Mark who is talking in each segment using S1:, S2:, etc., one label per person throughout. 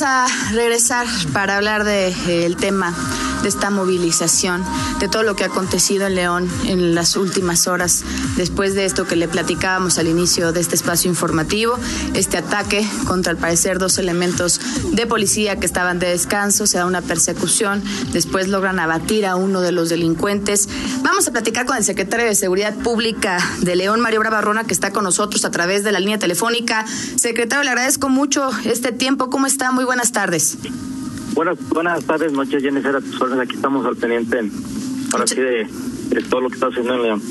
S1: Vamos a regresar para hablar del de, eh, tema de esta movilización, de todo lo que ha acontecido en León en las últimas horas, después de esto que le platicábamos al inicio de este espacio informativo, este ataque contra al parecer dos elementos de policía que estaban de descanso, se da una persecución, después logran abatir a uno de los delincuentes. Vamos a platicar con el secretario de Seguridad Pública de León, Mario Bravarrona, que está con nosotros a través de la línea telefónica. Secretario, le agradezco mucho este tiempo. ¿Cómo está? Muy buenas tardes.
S2: Buenas, buenas tardes, noches, Jennifer, a tus órdenes. Aquí estamos al pendiente, ahora sí, de, todo lo que está haciendo en León.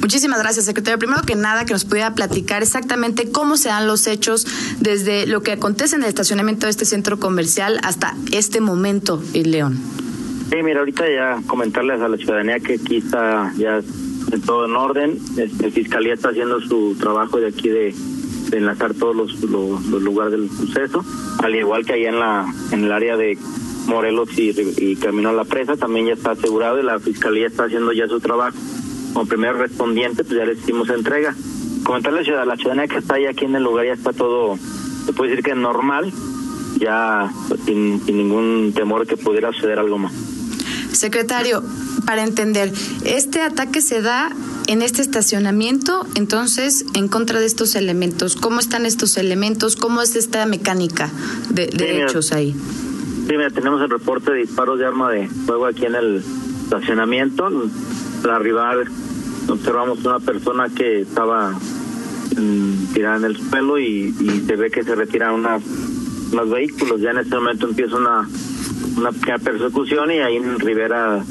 S1: Muchísimas gracias, secretario. Primero que nada, que nos pudiera platicar exactamente cómo se dan los hechos desde lo que acontece en el estacionamiento de este centro comercial hasta este momento en León.
S2: Sí, mira, ahorita ya comentarles a la ciudadanía que aquí está ya todo en orden. Este, Fiscalía está haciendo su trabajo de aquí de de enlazar todos los, los, lugares del suceso, al igual que allá en la en el área de Morelos y, y Camino a la Presa, también ya está asegurado y la Fiscalía está haciendo ya su trabajo. Como primer respondiente, pues ya le hicimos entrega. Comentarles a la ciudadanía que está ahí aquí en el lugar ya está todo, se puede decir que normal, ya sin, sin ningún temor que pudiera suceder algo más.
S1: Secretario, para entender, este ataque se da en este estacionamiento, entonces, en contra de estos elementos. ¿Cómo están estos elementos? ¿Cómo es esta mecánica de, hechos ahí?
S2: Sí, mira, tenemos el reporte de disparos de arma de fuego aquí en el estacionamiento. Al arribar observamos una persona que estaba mm, tirada en el suelo y, se ve que se retiran unas, unos vehículos. Ya en este momento empieza una, una pequeña persecución y ahí en Rivera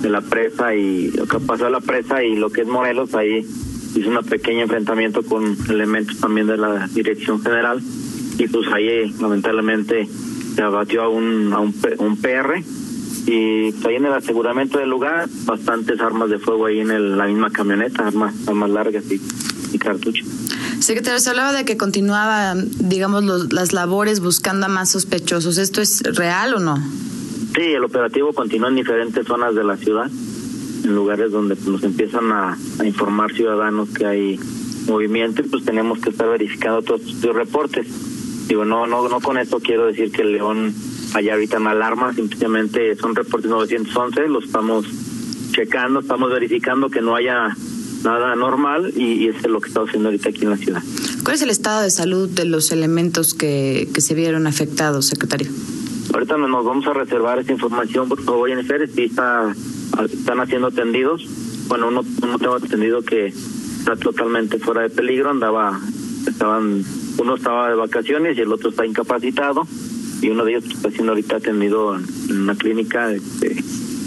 S2: de la presa y lo que pasó a la presa y lo que es Morelos, ahí hizo un pequeño enfrentamiento con elementos también de la dirección general y pues ahí lamentablemente se abatió a un, a un, un PR y ahí en el aseguramiento del lugar bastantes armas de fuego ahí en la misma camioneta, armas, armas largas y, y cartuchos.
S1: Secretario, se hablaba de que continuaba, digamos, las labores buscando a más sospechosos. ¿Esto es real o no?
S2: Sí, el operativo continúa en diferentes zonas de la ciudad, en lugares donde pues, nos empiezan a, informar ciudadanos que hay movimiento y pues tenemos que estar verificando todos estos reportes. Digo, no, no, no con esto quiero decir que León haya ahorita una alarma, simplemente son reportes 911, los estamos checando, estamos verificando que no haya nada normal y, eso es lo que estamos haciendo ahorita aquí en la ciudad.
S1: ¿Cuál es el estado de salud de los elementos que, que se vieron afectados, secretario?
S2: Ahorita nos vamos a reservar esa información, por favor, Jennifer, si está, están haciendo atendidos. Bueno, uno, uno tengo atendido que está totalmente fuera de peligro, andaba, estaban, uno estaba de vacaciones y el otro está incapacitado y uno de ellos está siendo ahorita atendido en una clínica, este,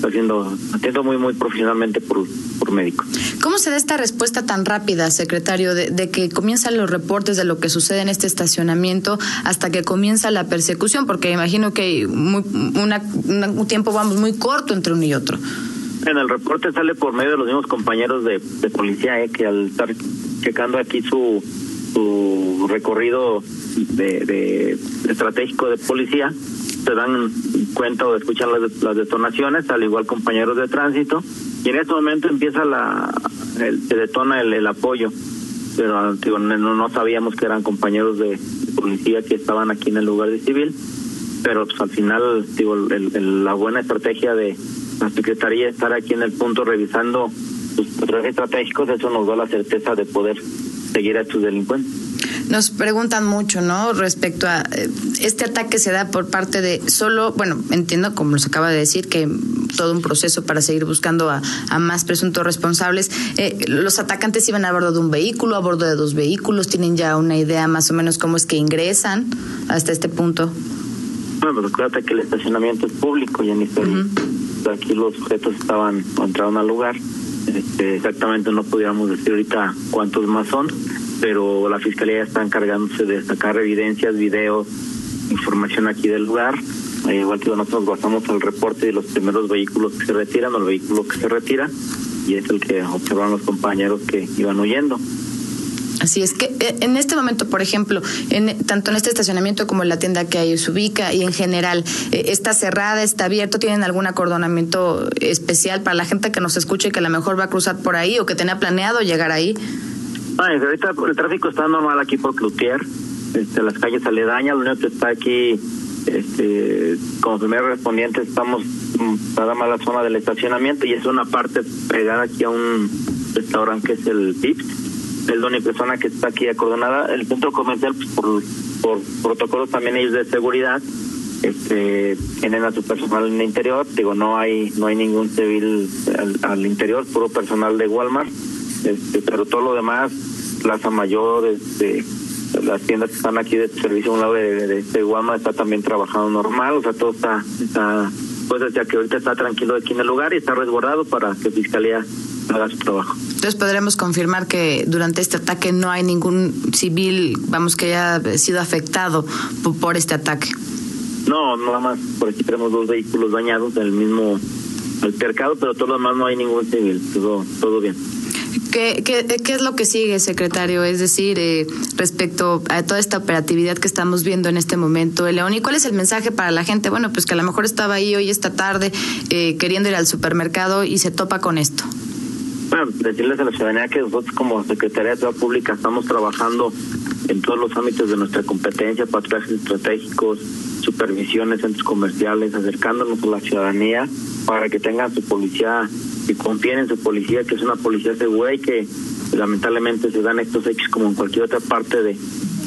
S2: está siendo atendido muy, muy profesionalmente por, por médico.
S1: ¿Cómo se da esta respuesta tan rápida, secretario, de, que comienzan los reportes de lo que sucede en este estacionamiento hasta que comienza la persecución? Porque imagino que muy, un tiempo vamos muy corto entre uno y otro.
S2: En el reporte sale por medio de los mismos compañeros de, policía, eh, que al estar checando aquí su, su recorrido de, estratégico de policía, se dan cuenta o escuchan las, las detonaciones, al igual compañeros de tránsito, y en este momento empieza la se detona el, apoyo pero no, no, sabíamos que eran compañeros de, policía que estaban aquí en el lugar de civil pero pues, al final digo la buena estrategia de la secretaría estar aquí en el punto revisando sus estrategias estratégicos eso nos da la certeza de poder seguir a estos delincuentes
S1: nos preguntan mucho, ¿no? Respecto a eh, este ataque se da por parte de solo, bueno, entiendo como nos acaba de decir que todo un proceso para seguir buscando a, más presuntos responsables. Eh, los atacantes iban a bordo de un vehículo, a bordo de dos vehículos, tienen ya una idea más o menos cómo es que ingresan hasta este punto.
S2: Bueno, pues acuérdate que el estacionamiento es público, y en Aquí los sujetos estaban, entraron al lugar. Este, exactamente no podíamos decir ahorita cuántos más son pero la fiscalía está encargándose de sacar evidencias, videos, información aquí del lugar. Eh, igual que nosotros basamos el reporte de los primeros vehículos que se retiran o el vehículo que se retira, y es el que observaron los compañeros que iban huyendo.
S1: Así es que eh, en este momento, por ejemplo, en, tanto en este estacionamiento como en la tienda que ahí se ubica y en general, eh, ¿está cerrada, está abierto? ¿Tienen algún acordonamiento especial para la gente que nos escuche y que a lo mejor va a cruzar por ahí o que tenía planeado llegar ahí?
S2: ahorita el tráfico está normal aquí por Cloutier, este, las calles aledañas, lo único que está aquí este, como primer respondiente estamos nada más la zona del estacionamiento y es una parte pegada aquí a un restaurante que es el Pips. La única persona que está aquí acordonada. El centro comercial, pues, por, por protocolos también ellos de seguridad, este, tienen a su personal en el interior. Digo, no hay no hay ningún civil al, interior, puro personal de Walmart. Este, pero todo lo demás, Plaza Mayor, este, las tiendas que están aquí de servicio a un lado de, Walmart está también trabajando normal, o sea, todo está, está pues ya que ahorita está tranquilo aquí en el lugar y está resguardado para que Fiscalía haga su trabajo.
S1: Entonces podremos confirmar que durante este ataque no hay ningún civil, vamos, que haya sido afectado por este ataque.
S2: No, nada más, por aquí tenemos dos vehículos dañados del mismo altercado, pero todo lo demás no hay ningún civil, todo, todo bien.
S1: ¿Qué, qué, qué es lo que sigue, secretario? Es decir, eh, respecto a toda esta operatividad que estamos viendo en este momento, León, ¿y cuál es el mensaje para la gente? Bueno, pues que a lo mejor estaba ahí hoy esta tarde eh, queriendo ir al supermercado y se topa con esto.
S2: Decirles a la ciudadanía que nosotros como Secretaría de Seguridad Pública estamos trabajando en todos los ámbitos de nuestra competencia, patrullajes estratégicos, supervisiones, centros comerciales, acercándonos a la ciudadanía para que tengan su policía y confíen en su policía, que es una policía segura y que lamentablemente se dan estos hechos como en cualquier otra parte de,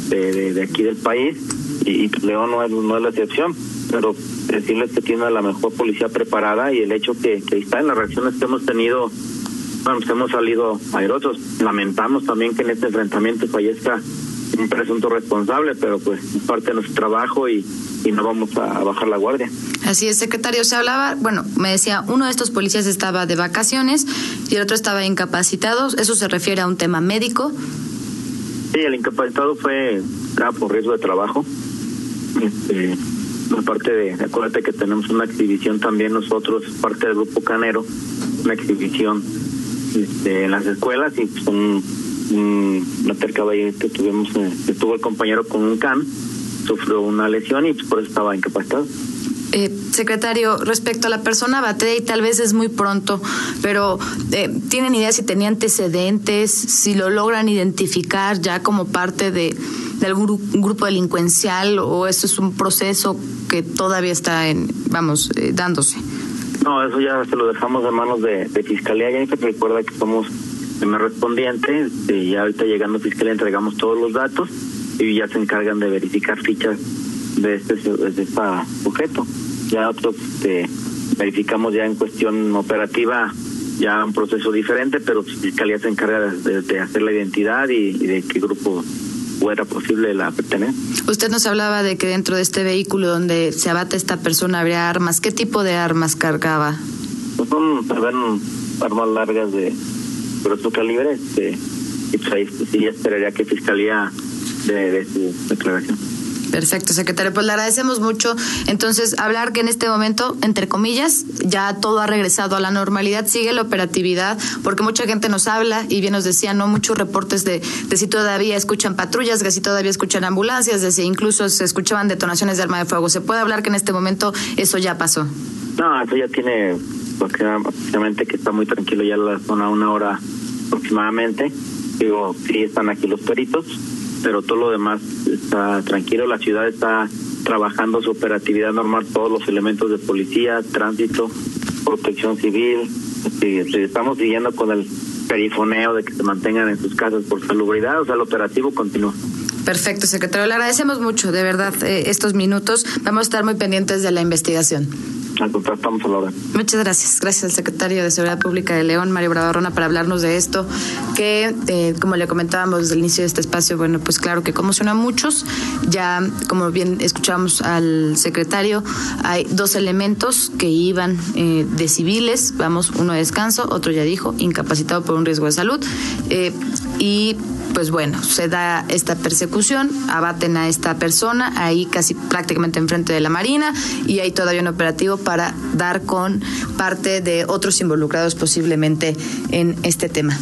S2: de, aquí del país. Y, León no es, no es la excepción, pero decirles que tiene la mejor policía preparada y el hecho que, que está en las reacciones que hemos tenido, bueno, pues hemos salido aerosos. Lamentamos también que en este enfrentamiento fallezca un presunto responsable, pero pues es parte de nuestro trabajo y, y no vamos a bajar la guardia.
S1: Así es, secretario. Se hablaba, bueno, me decía, uno de estos policías estaba de vacaciones y el otro estaba incapacitado. ¿Eso se refiere a un tema médico?
S2: Sí, el incapacitado fue por riesgo de trabajo. Este, aparte de, acuérdate que tenemos una exhibición también nosotros, parte del grupo Canero, una exhibición este, en las escuelas y pues un, un, ahí que tuvimos, eh, estuvo el compañero con un can sufrió una lesión y por eso estaba incapacitado.
S1: Eh, secretario, respecto a la persona Bate, y tal vez es muy pronto, pero eh, ¿tienen idea si tenía antecedentes, si lo logran identificar ya como parte de, algún grupo delincuencial o esto es un proceso que todavía está en, vamos, eh, dándose?
S2: No, eso ya se lo dejamos en manos de, Fiscalía. Ya se recuerda que somos primer respondiente y ya ahorita llegando Fiscalía entregamos todos los datos y ya se encargan de verificar fichas de este, de este sujeto. Ya otros este, verificamos ya en cuestión operativa ya un proceso diferente, pero Fiscalía se encarga de, hacer la identidad y, de qué grupo fuera posible la pertenecer.
S1: Usted nos hablaba de que dentro de este vehículo donde se abate esta persona habría armas. ¿Qué tipo de armas cargaba?
S2: Pues son, armas largas de grueso calibre, este, y pues ahí sí esperaría que Fiscalía de, su declaración.
S1: Perfecto, secretario. Pues le agradecemos mucho. Entonces, hablar que en este momento, entre comillas, ya todo ha regresado a la normalidad, sigue la operatividad, porque mucha gente nos habla y bien nos decía, no muchos reportes de, de si todavía escuchan patrullas, de si todavía escuchan ambulancias, de si incluso se escuchaban detonaciones de arma de fuego. ¿Se puede hablar que en este momento eso ya pasó?
S2: No, eso ya tiene, porque básicamente que está muy tranquilo ya la zona, una hora aproximadamente. Digo, sí están aquí los peritos pero todo lo demás está tranquilo. La ciudad está trabajando su operatividad normal, todos los elementos de policía, tránsito, protección civil. Este, estamos siguiendo con el perifoneo de que se mantengan en sus casas por salubridad, o sea, el operativo continúa.
S1: Perfecto, secretario. Le agradecemos mucho, de verdad, eh, estos minutos. Vamos a estar muy pendientes de la investigación. Muchas gracias. Gracias al secretario de Seguridad Pública de León, Mario Bravarrona, para hablarnos de esto, que, eh, como le comentábamos desde el inicio de este espacio, bueno, pues claro que conmociona a muchos. Ya, como bien escuchamos al secretario, hay dos elementos que iban eh, de civiles, vamos, uno de descanso, otro ya dijo, incapacitado por un riesgo de salud. Eh, y pues bueno, se da esta persecución, abaten a esta persona ahí casi prácticamente enfrente de la Marina y hay todavía un operativo para dar con parte de otros involucrados posiblemente en este tema.